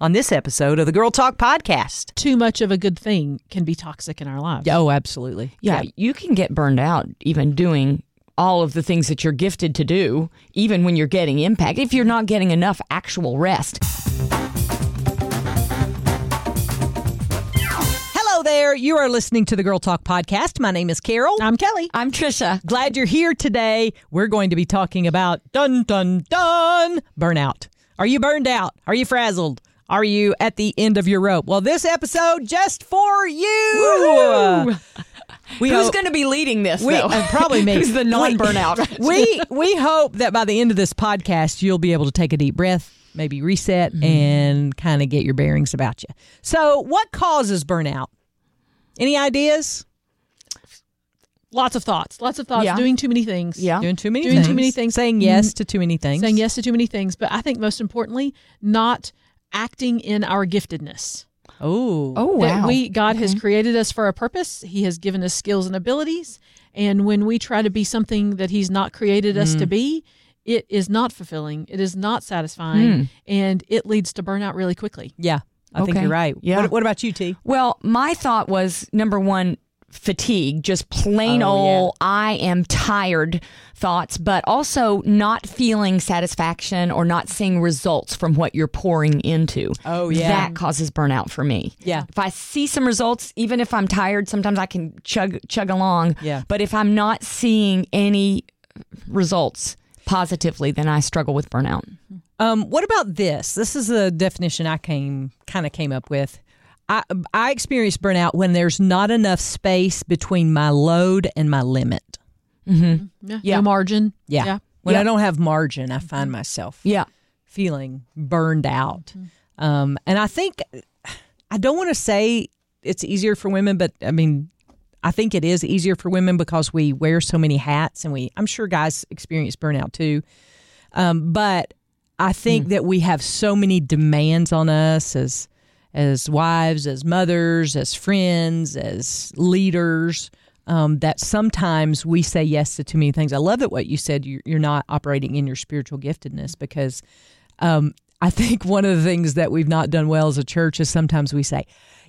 on this episode of the Girl Talk podcast. Too much of a good thing can be toxic in our lives. Oh, absolutely. Yeah, you can get burned out even doing all of the things that you're gifted to do, even when you're getting impact, if you're not getting enough actual rest. Hello there. You are listening to the Girl Talk podcast. My name is Carol. I'm Kelly. I'm Trisha. Glad you're here today. We're going to be talking about dun dun dun burnout. Are you burned out? Are you frazzled? Are you at the end of your rope? Well, this episode just for you. We Who's hope- going to be leading this? we, though? uh, probably me. Who's the non-burnout? we we hope that by the end of this podcast, you'll be able to take a deep breath, maybe reset, Mm-hmm. and kind of get your bearings about you. So, what causes burnout? Any ideas? Lots of thoughts. Lots of thoughts. Yeah. Doing too many things. Yeah. Doing too many Doing things. too many things. Saying yes to too many things. Saying yes to too many things. But I think most importantly, not acting in our giftedness. Oh. oh That wow! we God has created us for a purpose. He has given us skills and abilities. And when we try to be something that He's not created us Mm. to be, it is not fulfilling. It is not satisfying, Hmm. and it leads to burnout really quickly. Yeah, I think you're right. Yeah. What, what about you, T? Well, my thought was number one, fatigue, just plain Oh, old I am tired thoughts, but also not feeling satisfaction or not seeing results from what you're pouring into. Oh, yeah. That causes burnout for me. Yeah. If I see some results, even if I'm tired, sometimes I can chug chug along. Yeah. But if I'm not seeing any results positively, then I struggle with burnout. Um, what about this? This is a definition I came kind of came up with. I I experience burnout when there's not enough space between my load and my limit. Yeah. Yeah. No margin. Yeah. Yeah. When Yeah. I don't have margin, I find myself Yeah. feeling burned out. Um, and I think I don't want to say it's easier for women, but I mean, I think it is easier for women because we wear so many hats, and we. I'm sure guys experience burnout too. Um, but I think that we have so many demands on us as as wives, as mothers, as friends, as leaders. Um, that sometimes we say yes to too many things. I love that what you said. You're, you're not operating in your spiritual giftedness because um, I think one of the things that we've not done well as a church is sometimes we say,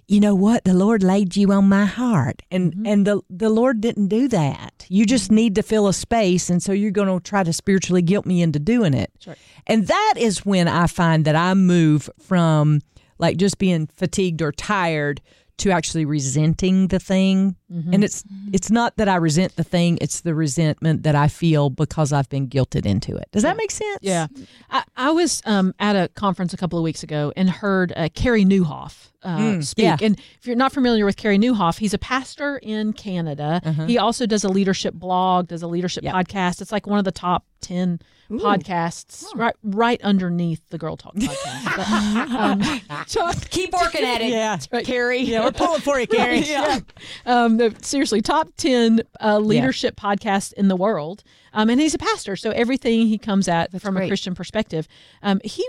you know what, the Lord laid you on my heart, and and the the Lord didn't do that. You just need to fill a space, and so you're going to try to spiritually guilt me into doing it. right. And that is when I find that I move from like just being fatigued or tired to actually resenting the thing. And it's it's not that I resent the thing, it's the resentment that I feel because I've been guilted into it. Does that make sense? Yeah. I, I was um, at a conference a couple of weeks ago and heard uh, Carey Nieuwhof uh, speak. yeah. And if you're not familiar with Carey Nieuwhof, he's a pastor in Canada. He also does a leadership blog, does a leadership Yeah. podcast. It's like one of the top 10 podcasts right right underneath the Girl Talk podcast. But, um, Keep working at it. Yeah. Carey. Yeah, we're pulling for you, Carey. yeah. Um, the, seriously, top 10 uh, leadership podcast in the world. Um, and he's a pastor, so everything he comes at from a. Christian perspective. Um, he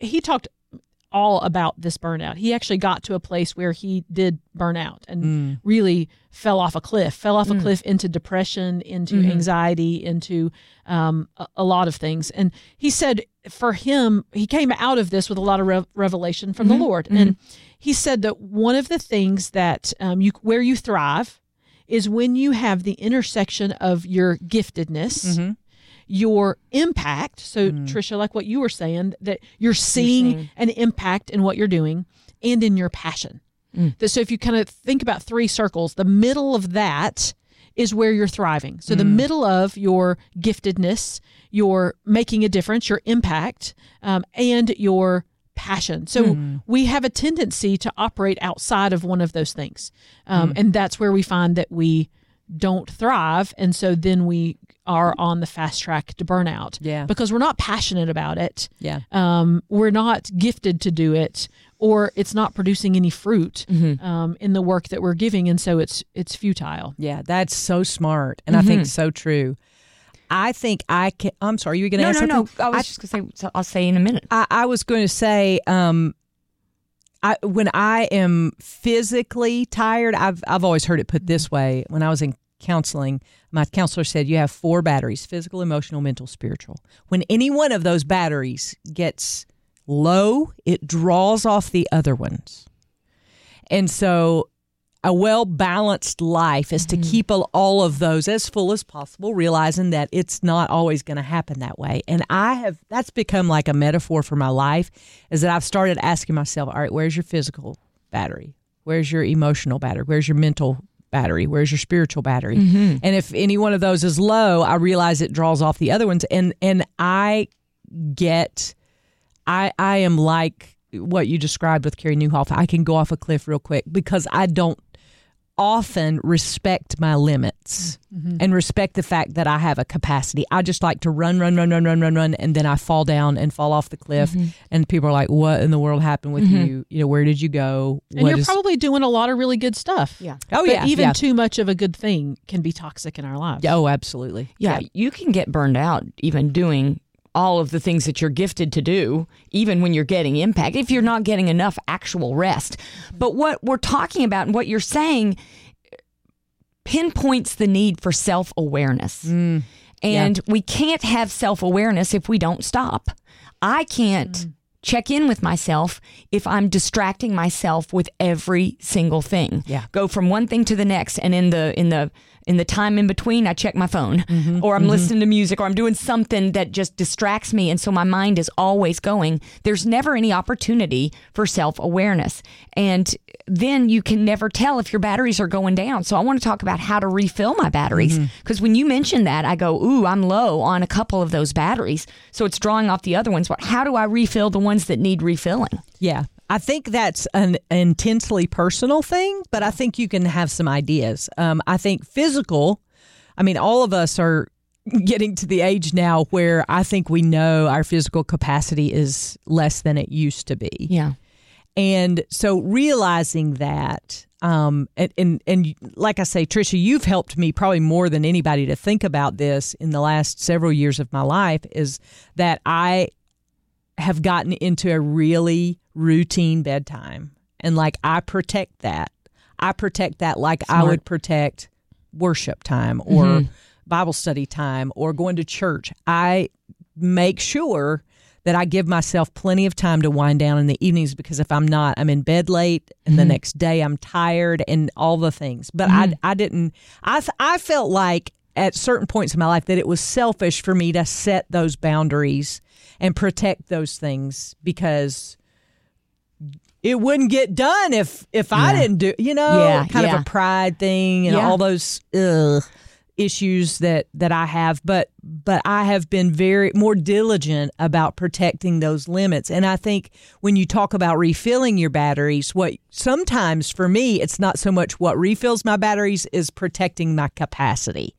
he talked all about this burnout. He actually got to a place where he did burn out and mm. really fell off a cliff, fell off a mm. cliff into depression, into mm-hmm. anxiety, into um, a, a lot of things. And he said for him, he came out of this with a lot of rev- revelation from the mm-hmm. Lord. And mm-hmm. he said that one of the things that um, you where you thrive is when you have the intersection of your giftedness your impact. So, mm. Trisha, like what you were saying, that you're seeing, seeing. an impact in what you're doing and in your passion. Mm. That- So, if you kind of think about three circles, the middle of that is where you're thriving. So, the mm. middle of your giftedness, your making a difference, your impact, um, and your passion. So, we have a tendency to operate outside of one of those things. Um, And that's where we find that we don't thrive. And so then we are on the fast track to burnout. Yeah. Because we're not passionate about it. Yeah. Um, we're not gifted to do it, or it's not producing any fruit Mm-hmm. um, in the work that we're giving, and so it's it's futile. Yeah, that's so smart, and I think so true. I think I can. I'm sorry, you were going to No, ask no, no. something? I was just going to say, so I'll say in a minute. I, I was going to say, um, I when I am physically tired, I've I've always heard it put this mm-hmm. way. When I was in counseling, my counselor said you have four batteries: physical, emotional, mental, spiritual. When any one of those batteries gets low, it draws off the other ones. And so a well balanced life is to mm-hmm. keep all of those as full as possible, realizing that it's not always going to happen that way. And I have, that's become like a metaphor for my life, is that I've started asking myself, all right, where's your physical battery? Where's your emotional battery? Where's your mental battery? Where's your spiritual battery? Mm-hmm. And if any one of those is low, I realize it draws off the other ones. And, and I get, I, I am like what you described with Carey Nieuwhof. I can go off a cliff real quick because I don't often respect my limits mm-hmm. and respect the fact that I have a capacity. I just like to run, run, run, run, run, run, run, and then I fall down and fall off the cliff. Mm-hmm. And people are like, "What in the world happened with mm-hmm. you? You know, where did you go?" And What you're is-" probably doing a lot of really good stuff. Yeah. oh But yeah, even yeah. too much of a good thing can be toxic in our lives. oh absolutely, Yeah, you can get burned out even doing all of the things that you're gifted to do, even when you're getting impact, if you're not getting enough actual rest. But what we're talking about and what you're saying pinpoints the need for self awareness. Mm. And we can't have self awareness if we don't stop. I can't mm. check in with myself if I'm distracting myself with every single thing. Yeah. Go from one thing to the next and in the in the in the time in between I check my phone mm-hmm. or I'm mm-hmm. listening to music or I'm doing something that just distracts me and so my mind is always going. There's never any opportunity for self-awareness. And then you can never tell if your batteries are going down. So I want to talk about how to refill my batteries mm-hmm. because when you mention that I go, "Ooh, I'm low on a couple of those batteries." So it's drawing off the other ones. But how do I refill the ones that need refilling? Yeah. I think that's an intensely personal thing, but I think you can have some ideas. Um, I think physical, I mean, all of us are getting to the age now where I think we know our physical capacity is less than it used to be. Yeah. And so realizing that, um, and, and and like I say, Trisha, you've helped me probably more than anybody to think about this in the last several years of my life. Is that I have gotten into a really routine bedtime, and like I protect that. I protect that like I would protect worship time or mm-hmm. Bible study time or going to church. I make sure that I give myself plenty of time to wind down in the evenings because if I'm not, I'm in bed late and the mm-hmm. next day I'm tired and all the things. But I, mm-hmm. I didn't, I, th- I felt like at certain points in my life that it was selfish for me to set those boundaries and protect those things because it wouldn't get done if if I didn't do you know Yeah, kind yeah. of a pride thing and Yeah. all those ugh, issues that that I have but but I have been very more diligent about protecting those limits and I think when you talk about refilling your batteries what sometimes for me it's not so much what refills my batteries is protecting my capacity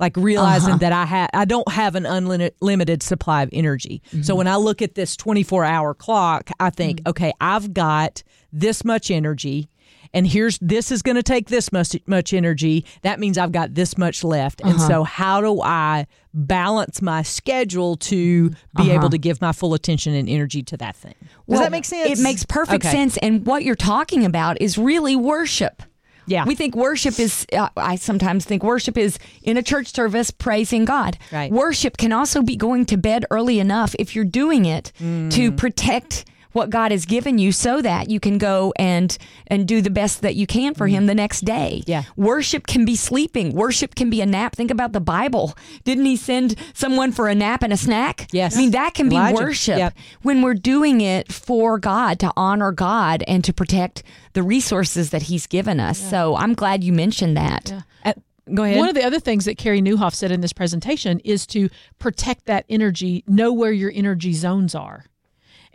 like realizing Uh-huh. that I have I don't have an unlimited supply of energy. Mm-hmm. So when I look at this 24-hour clock, I think, Mm. okay, I've got this much energy and here's this is going to take this much much energy. That means I've got this much left. And Uh-huh. so how do I balance my schedule to be able to give my full attention and energy to that thing? Does Uh-huh. Well, that make sense? It makes perfect Okay. sense. And what you're talking about is really worship. Yeah. We think worship is, uh, I sometimes think worship is in a church service praising God. Right. Worship can also be going to bed early enough if you're doing it to Mm. protect what God has given you so that you can go and and do the best that you can for him the next day. Yeah. Worship can be sleeping. Worship can be a nap. Think about the Bible. Didn't he send someone for a nap and a snack? Yes. I mean that can be worship Yep. when we're doing it for God, to honor God and to protect the resources that He's given us. So I'm glad you mentioned that. Uh, go ahead. One of the other things that Carey Nieuwhof said in this presentation is to protect that energy, know where your energy zones are.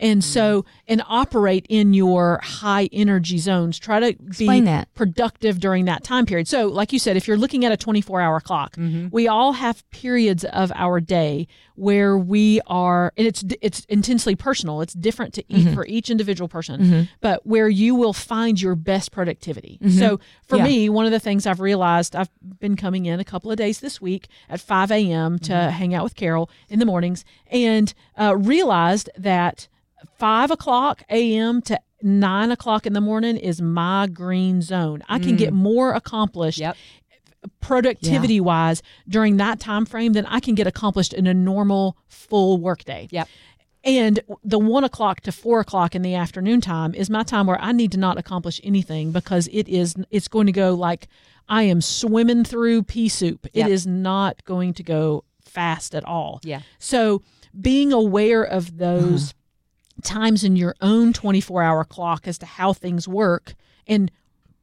And mm-hmm. so, and operate in your high energy zones. Try to Explain be that. productive during that time period. So, like you said, if you're looking at a 24 hour clock, mm-hmm. we all have periods of our day where we are, and it's it's intensely personal. It's different to eat mm-hmm. for each individual person, but where you will find your best productivity. So, for Yeah. me, one of the things I've realized, I've been coming in a couple of days this week at 5 a.m. to hang out with Carol in the mornings, and uh, realized that 5 o'clock a.m. to nine o'clock in the morning is my green zone. I can get mm. more accomplished Yep. productivity wise during that time frame than I can get accomplished in a normal full workday. Yep. And the one o'clock to four o'clock in the afternoon time is my time where I need to not accomplish anything because it is it's going to go like I am swimming through pea soup. Yep. It is not going to go fast at all. Yeah. So being aware of those times in your own 24 hour clock as to how things work and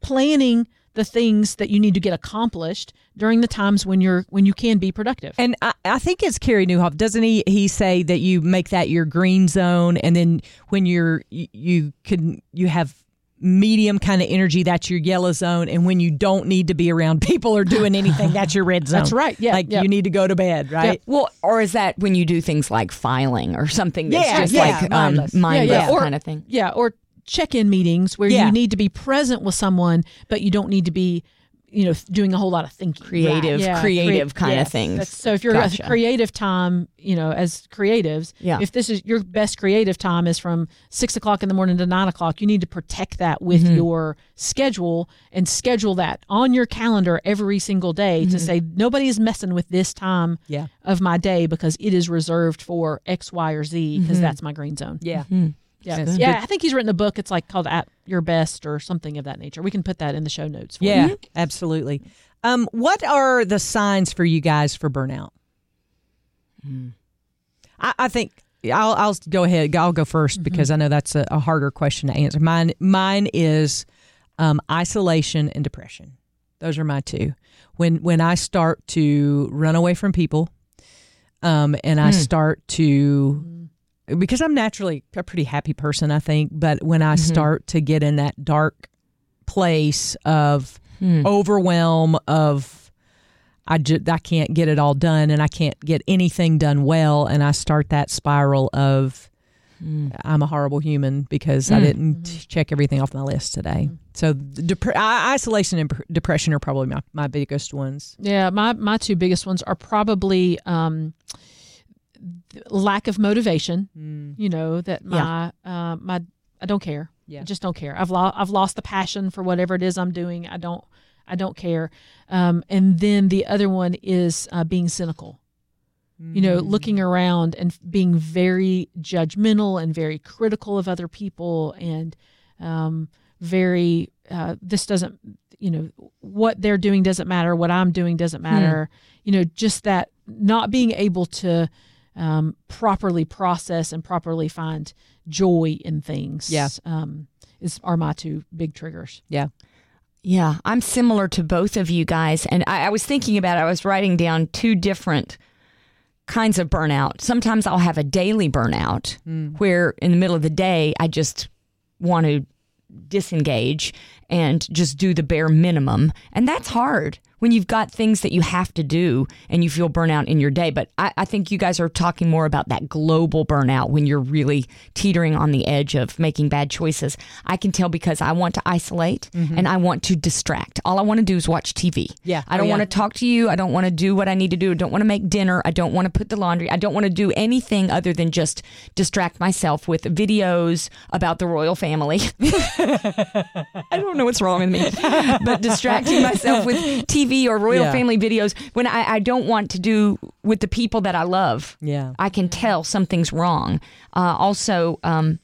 planning the things that you need to get accomplished during the times when you're when you can be productive. And I, I think it's Carey Nieuwhof, doesn't he? He say that you make that your green zone, and then when you're you, you can you have medium kind of energy, that's your yellow zone, and when you don't need to be around people or doing anything, that's your red zone. That's right, yeah, like yeah. you need to go to bed, right? Well, or is that when you do things like filing or something that's Yeah, just yeah, like um, mindless. mindless Yeah, yeah. Or- kind of thing? Yeah, or check-in meetings where Yeah. you need to be present with someone, but you don't need to be, you know, doing a whole lot of thinking. Creative, Yeah, creative crea- kind yes. of things. That's- so if you're Gotcha. a creative time, you know, as creatives, Yeah. if this is your best creative time is from six o'clock in the morning to nine o'clock, you need to protect that with Mm-hmm. your schedule and schedule that on your calendar every single day to mm-hmm. say nobody is messing with this time Yeah. of my day because it is reserved for X, Y, or Z because mm-hmm. that's my green zone. Yeah. Mm-hmm. Yeah, That's yeah. good. I think he's written a book. It's like called "At Your Best" or something of that nature. We can put that in the show notes. For you. Yeah, absolutely. Um, what are the signs for you guys for burnout? I, I think I'll, I'll go ahead. I'll go 1st because I know that's a, a harder question to answer. Mine, mine is um, isolation and depression. Those are my two. When when I start to run away from people, um, and I start to because I'm naturally a pretty happy person, I think. But when I mm-hmm. start to get in that dark place of hmm. overwhelm, of I just I can't get it all done, and I can't get anything done well, and I start that spiral of hmm. I'm a horrible human because I hmm. didn't check everything off my list today. So dep- isolation and pr- depression are probably my, my biggest ones. Yeah, my my two biggest ones are probably um, lack of motivation. You know that my uh, my I don't care. Yeah. I just don't care. I've lost I've lost the passion for whatever it is I'm doing. I don't I don't care. Um, and then the other one is uh, being cynical. You know, looking around and being very judgmental and very critical of other people and um, very uh, this doesn't you know what they're doing doesn't matter what i'm doing doesn't matter you know just that not being able to um, properly process and properly find joy in things Yeah. um, is are my two big triggers Yeah. Yeah, I'm similar to both of you guys. And I, I was thinking about it. I was writing down two different kinds of burnout. Sometimes I'll have a daily burnout where in the middle of the day, I just want to disengage and just do the bare minimum. And that's hard when you've got things that you have to do and you feel burnout in your day. But I, I think you guys are talking more about that global burnout when you're really teetering on the edge of making bad choices. I can tell because I want to isolate mm-hmm. and I want to distract. All I want to do is watch TV. Yeah. I Oh, don't yeah. want to talk to you. I don't want to do what I need to do. I don't want to make dinner. I don't want to put the laundry. I don't want to do anything other than just distract myself with videos about the royal family. I don't know what's wrong with me, but distracting myself with TV or royal Yeah. family videos when I, I don't want to do with the people that I love. Yeah. I can tell something's wrong. Uh, also, um,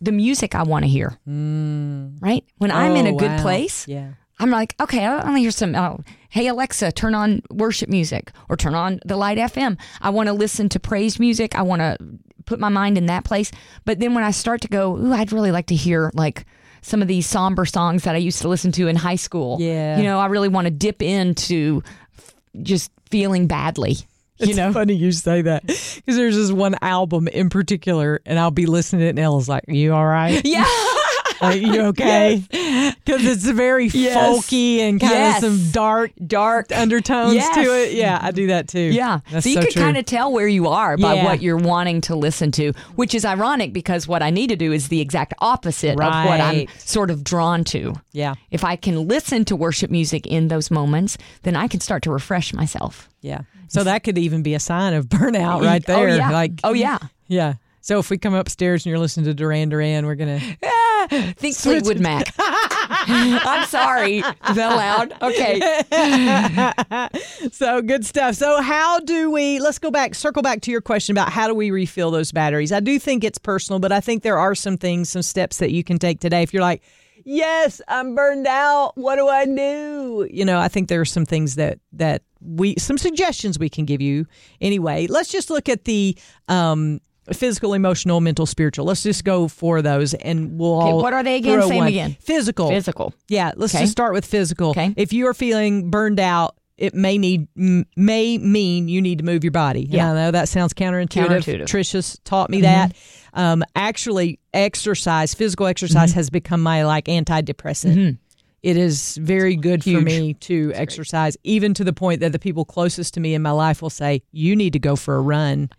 the music I want to hear. Right? When I'm in a Oh, good wow. place, Yeah. I'm like, okay, I want to hear some. Oh, hey Alexa, turn on worship music or turn on the Light FM. I want to listen to praise music. I want to put my mind in that place. But then when I start to go, ooh, I'd really like to hear like some of these somber songs that I used to listen to in high school. Yeah. you know, I really want to dip into f- just feeling badly. You It's know, funny you say that because there's this one album in particular, and I'll be listening to it, and Ella's like, "You all right? yeah. Like, you okay?" Because it's very Yes. folky and kind Yes. of some dark, Dark undertones Yes. to it. Yeah, I do that too. Yeah. that's so you so can kind of tell where you are by Yeah. what you're wanting to listen to, which is ironic because what I need to do is the exact opposite of what I'm sort of drawn to. yeah, If I can listen to worship music in those moments, then I can start to refresh myself. yeah. So that could even be a sign of burnout right oh, there. Oh, yeah. Like, oh, yeah. yeah. So if we come upstairs and you're listening to Duran Duran, we're gonna Think Fleetwood Mac. I'm sorry. Is that loud? Okay. So good stuff. So how do we let's go back circle back to your question about how do we refill those batteries? I do think it's personal, but I think there are some things, some steps that you can take today if you're like, "Yes, I'm burned out. What do I do?" You know, I think there are some things that that we some suggestions we can give you. Anyway, let's just look at the um physical, emotional, mental, spiritual. Let's just go for those and we'll Okay, all what are they again? Same one. again. Physical. Physical. Yeah, let's Okay. just start with physical. Okay. If you are feeling burned out, it may need m- may mean you need to move your body. And Yeah. I know that sounds counterintuitive. Counterintuitive. Trisha's taught me that. Mm-hmm. Um, actually, exercise, physical exercise, mm-hmm. has become my like antidepressant. Mm-hmm. It is very good for me to exercise, even to the point that the people closest to me in my life will say, "You need to go for a run."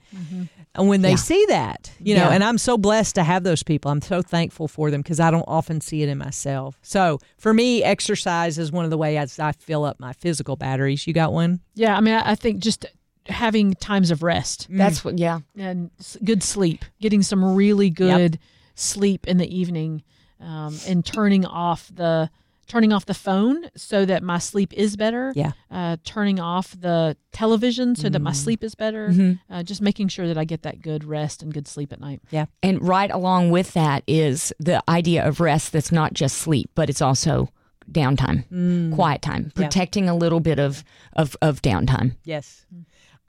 And when they Yeah. see that, you know, Yeah. and I'm so blessed to have those people. I'm so thankful for them because I don't often see it in myself. So for me, exercise is one of the ways I fill up my physical batteries. You got one? Yeah, I mean, I, I think just having times of rest That's what, yeah. and good sleep, getting some really good sleep in the evening, um, and turning off the turning off the phone so that my sleep is better. Yeah. Uh, turning off the television so that my sleep is better. Uh, just making sure that I get that good rest and good sleep at night. Yeah. And right along with that is the idea of rest that's not just sleep, but it's also downtime, quiet time, Yeah. protecting a little bit of, of, of downtime. Yes.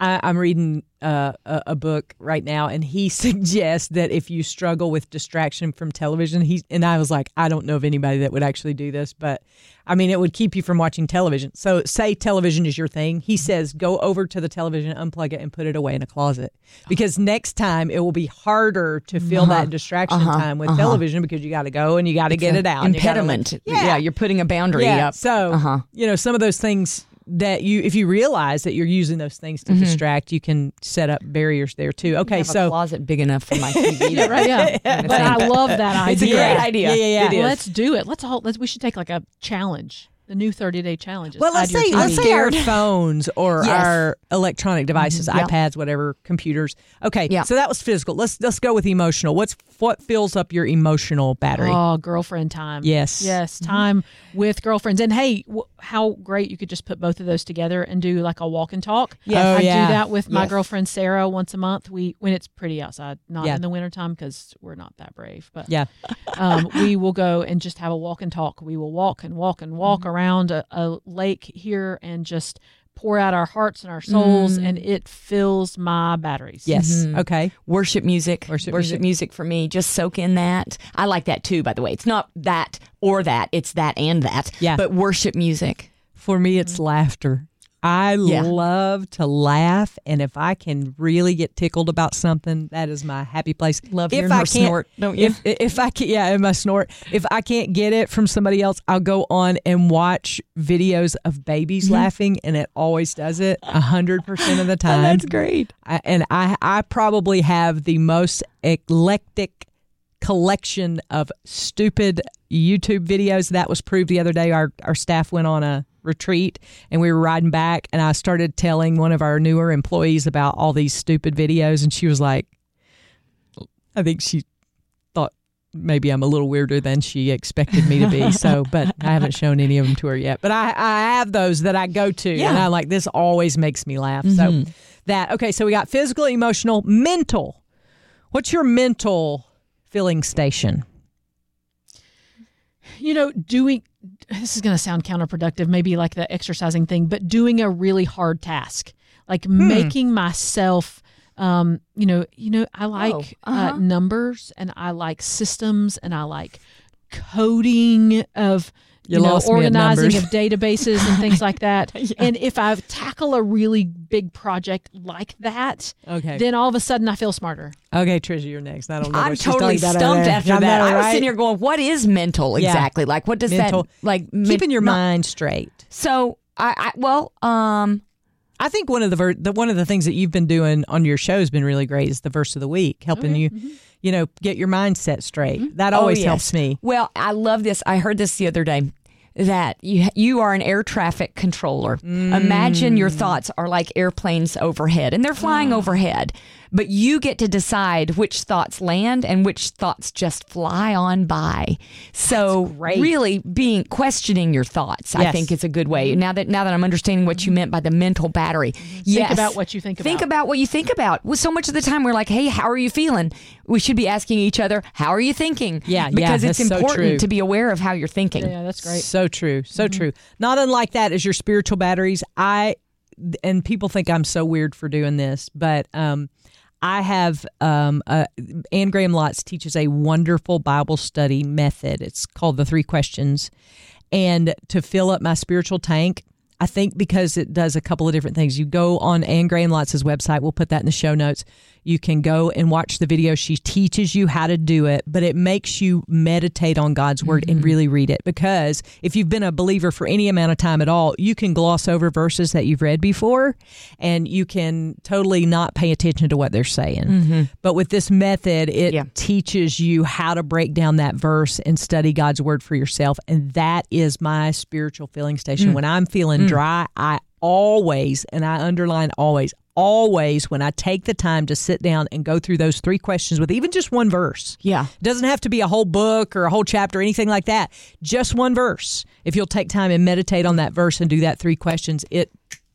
I, I'm reading uh, a, a book right now, and he suggests that if you struggle with distraction from television, he and I was like, I don't know of anybody that would actually do this, but I mean, it would keep you from watching television. So, say television is your thing. He mm-hmm. says, go over to the television, unplug it, and put it away in a closet ah. because next time it will be harder to fill that uh-huh. distraction uh-huh. time with uh-huh. television because you got to go and you got to get it out. you gotta- Impediment. Yeah. yeah, you're putting a boundary yeah. up. So Uh-huh. you know some of those things that you, if you realize that you're using those things to mm-hmm. distract, you can set up barriers there too. Okay, have a so closet big enough for my TV. Yeah, right. Yeah, but I love that idea. It's a great idea. Yeah, yeah, yeah. Let's do it. Let's all. Let's. We should take like a challenge. The new thirty day challenge. well, let's hide say let's say our phones or Yes. our electronic devices, Yeah. iPads, whatever, computers. Okay, Yeah. so that was physical. Let's let's go with emotional. What's what fills up your emotional battery? Oh, girlfriend time. Yes. Yes, time with girlfriends. And hey, w- how great you could just put both of those together and do like a walk and talk. Yes. Oh, I yeah. do that with my Yes. girlfriend Sarah once a month. We when it's pretty outside, not Yeah. in the wintertime because we're not that brave. But Yeah. um, we will go and just have a walk and talk. We will walk and walk and walk Mm-hmm. around a, a lake here and just pour out our hearts and our souls, and it fills my batteries. Mm. Yes. Okay. Worship music. Worship Worship, music. music. for me. Just soak in that. I like that too, by the way. It's not that or that, it's that and that. Yeah. But worship music. For me, it's laughter. I Yeah. love to laugh, and if I can really get tickled about something, that is my happy place. Love if hearing I her can't, snort, don't you? If if I can, yeah, in my snort. If I can't get it from somebody else, I'll go on and watch videos of babies Mm-hmm. laughing, and it always does it a hundred percent of the time. That's great. I, and I I probably have the most eclectic collection of stupid YouTube videos. That was proved the other day. Our our staff went on a retreat and we were riding back and I started telling one of our newer employees about all these stupid videos and she was like I think she thought maybe I'm a little weirder than she expected me to be. So, but I haven't shown any of them to her yet. But I, I have those that I go to, and I'm like, this always makes me laugh. So mm-hmm. that okay. So we got physical, emotional, mental. What's your mental filling station? you know, doing this is going to sound counterproductive, maybe like the exercising thing, but doing a really hard task, like Hmm. making myself, um, you know, you know, I like uh, uh-huh. numbers and I like systems and I like coding of. You You, know, lost me organizing numbers. of databases and things like that. And if I tackle a really big project like that, Okay. then all of a sudden I feel smarter. Okay, Trisha, you're next. I don't know. I'm totally talking stumped over after I that. know, I was right? sitting here going, what is mental Yeah. exactly? Like, what does Mental. that, like, keeping men- your mind straight. So, I, I, well, um, I think one of the, ver- the one of the things that you've been doing on your show has been really great is the verse of the week, helping you, you know, get your mindset straight. That always Oh, yes. helps me. Well, I love this. I heard this the other day. That you you are an air traffic controller. Imagine Mm. your thoughts are like airplanes overhead and they're flying overhead, but you get to decide which thoughts land and which thoughts just fly on by. So really being questioning your thoughts, I think is a good way. Now that now that I'm understanding what you meant by the mental battery. Yes. about what you think Think about. about what you think about. Well, so much of the time we're like, "Hey, how are you feeling?" We should be asking each other, "How are you thinking?" Yeah, yeah, because it's that's so important true. to be aware of how you're thinking. Yeah, that's great. So true. So true. Not unlike that as your spiritual batteries. I and people think I'm so weird for doing this, but um I have um uh, Anne Graham Lotz teaches a wonderful Bible study method. It's called the 3 questions. And to fill up my spiritual tank, I think because it does a couple of different things. You go on Anne Graham Lotz's website. We'll put that in the show notes. You can go and watch the video. She teaches you how to do it, but it makes you meditate on God's word and mm-hmm. really read it. Because if you've been a believer for any amount of time at all, you can gloss over verses that you've read before and you can totally not pay attention to what they're saying. Mm-hmm. But with this method, it Yeah. teaches you how to break down that verse and study God's word for yourself. And that is my spiritual filling station. Mm. When I'm feeling Mm. dry, I always, and I underline always, always, when I take the time to sit down and go through those three questions with even just one verse. Yeah. It doesn't have to be a whole book or a whole chapter or anything like that. Just one verse. If you'll take time and meditate on that verse and do that three questions, it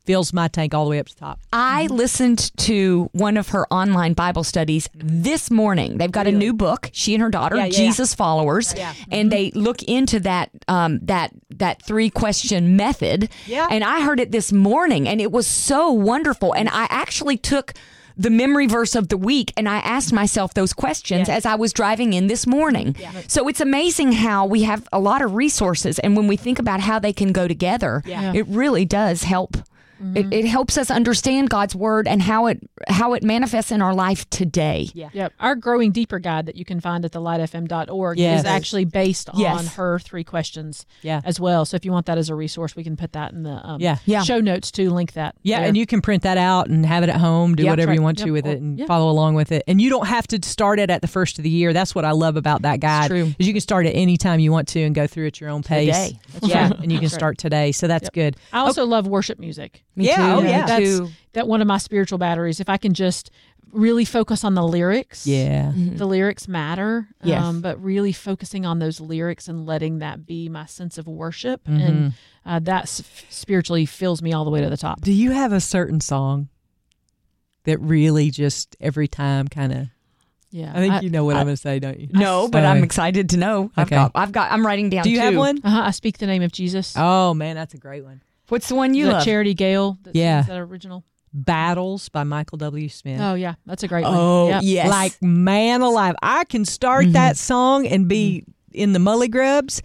fills my tank all the way up to the top. I listened to one of her online Bible studies this morning. They've got a new book. She and her daughter, Yeah, yeah, Jesus Followers, Yeah. and they look into that um, that that three question method. Yeah. And I heard it this morning, and it was so wonderful. And I actually took. The memory verse of the week, and I asked myself those questions Yeah. as I was driving in this morning. So it's amazing how we have a lot of resources, and when we think about how they can go together, Yeah. it really does help. It, it helps us understand God's word and how it how it manifests in our life today. Yeah. Yep. Our Growing Deeper guide that you can find at thelightfm.org Yes. is actually based on Yes. her three questions Yeah. as well. So if you want that as a resource, we can put that in the um, Yeah. Yeah. show notes to link that. Yeah, there. and you can print that out and have it at home, do Yep, whatever right. you want to with Or- it and yeah. follow along with it. And you don't have to start it at the first of the year. That's what I love about that guide. true. Is you can start at any time you want to and go through at your own pace. Today. Yeah, and you can That's right. start today. So that's Yep. good. I also love worship music. Me Yeah, too. oh, Me yeah. That's that one of my spiritual batteries. If I can just really focus on the lyrics. Yeah. Mm-hmm. The lyrics matter, Yes. um, but really focusing on those lyrics and letting that be my sense of worship, Mm-hmm. and uh, that s- spiritually fills me all the way to the top. Do you have a certain song that really just every time kind of? Yeah, I think you know what I, am going to say, don't you? No, but Uh, I'm excited to know. I've Okay. got I've got I'm writing down Do you have one? Uh-huh, I speak the name of Jesus. Oh man, that's a great one. What's the one you love? Charity Gayle. That Yeah. that original. Battles by Michael W. Smith. Oh yeah, that's a great Oh, one. Yep. yes. Like man alive, I can start mm-hmm. that song and be mm-hmm. in the mully grubs,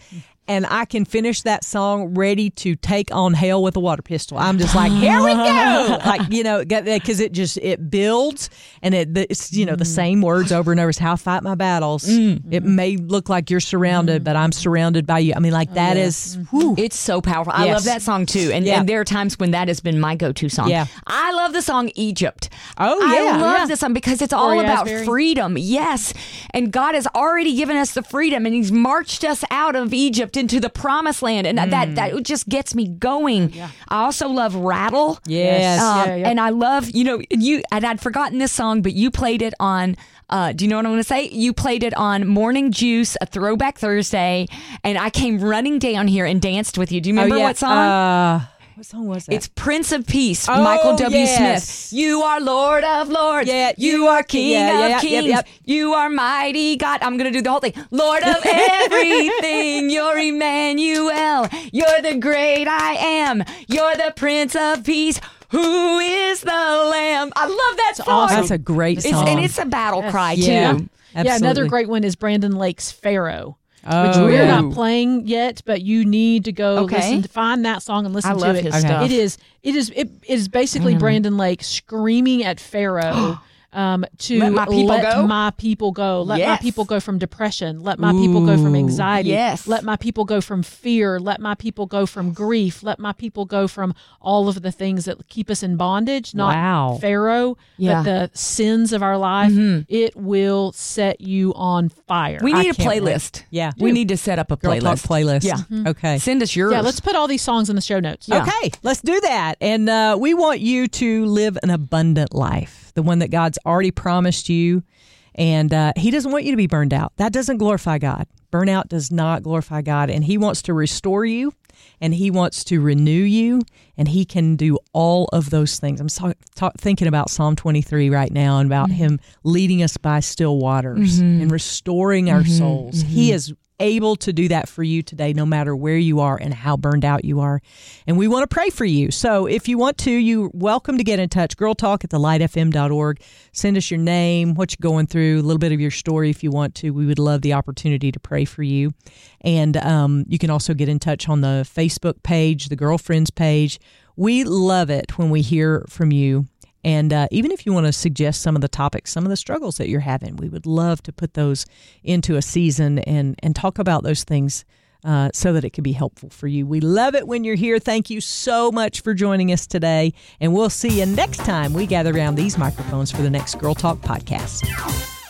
and I can finish that song ready to take on hell with a water pistol. I'm just like, here we go, like you know, because it just it builds and it it's you know the same words over and over. It's how I fight my battles. Mm. It may look like you're surrounded, mm. but I'm surrounded by you. I mean, like oh, that is. whew. It's so powerful. I Yes. love that song too. And, Yeah. and there are times when that has been my go-to song. Yeah. I love the song Egypt. Oh, yeah, I love Yeah. this song because it's all oh, Cory about Asbury. freedom. Yes. And God has already given us the freedom and he's marched us out of Egypt into the promised land. And Mm. that that just gets me going. I also love Rattle. Yes. Um, Yeah, yeah. And I love, you know, you and I'd forgotten this song, but you played it on uh, do you know what I'm going to say? You played it on Morning Juice, a throwback Thursday, and I came running down here and danced with you. Do you remember oh, yeah. what song? Uh, what song was that? It's Prince of Peace, Oh, Michael W. yes. Smith. You are Lord of Lords. Yeah, you are King yeah, yeah, of yep, Kings. yep. You are mighty God. I'm going to do the whole thing. Lord of everything. You're Emmanuel. You're the great I am. You're the Prince of Peace. Who is the Lamb? I love that song. awesome. That's a great It's, song. and it's a battle cry Yeah. too. Yeah, another great one is Brandon Lake's Pharaoh. Oh, which we're yeah. not playing yet, but you need to go Okay. listen to find that song and listen I to love it. his Okay. stuff. It is it is it is basically Brandon Lake screaming at Pharaoh um, to Let my people let go? my people go. Let my people go from depression. Let my people go from anxiety. yes. Let my people go from fear. Let my people go from grief. Let my people go from all of the things that keep us in bondage, not Wow. Pharaoh, Yeah. but the sins of our life. It will set you on fire. We need a can't wait. playlist. Yeah. We need to set up a Girl playlist. Talk playlist. Yeah. Okay. Send us yours. yeah, let's put all these songs in the show notes. Yeah. Okay, let's do that. And uh, we want you to live an abundant life, the one that God's already promised you. And uh, He doesn't want you to be burned out. That doesn't glorify God. Burnout does not glorify God. And He wants to restore you and He wants to renew you. And He can do all of those things. I'm so, ta- thinking about Psalm 23 right now and about mm-hmm. Him leading us by still waters mm-hmm. and restoring our mm-hmm. souls. He is able to do that for you today, no matter where you are and how burned out you are. And we want to pray for you. So if you want to, you're welcome to get in touch. Girl Talk at thelightfm.org. Send us your name, what you're going through, a little bit of your story if you want to. We would love the opportunity to pray for you. And um, you can also get in touch on the Facebook page, the Girlfriends page. We love it when we hear from you. And uh, even if you want to suggest some of the topics, some of the struggles that you're having, we would love to put those into a season and, and talk about those things uh, so that it can be helpful for you. We love it when you're here. Thank you so much for joining us today. And we'll see you next time we gather around these microphones for the next Girl Talk podcast.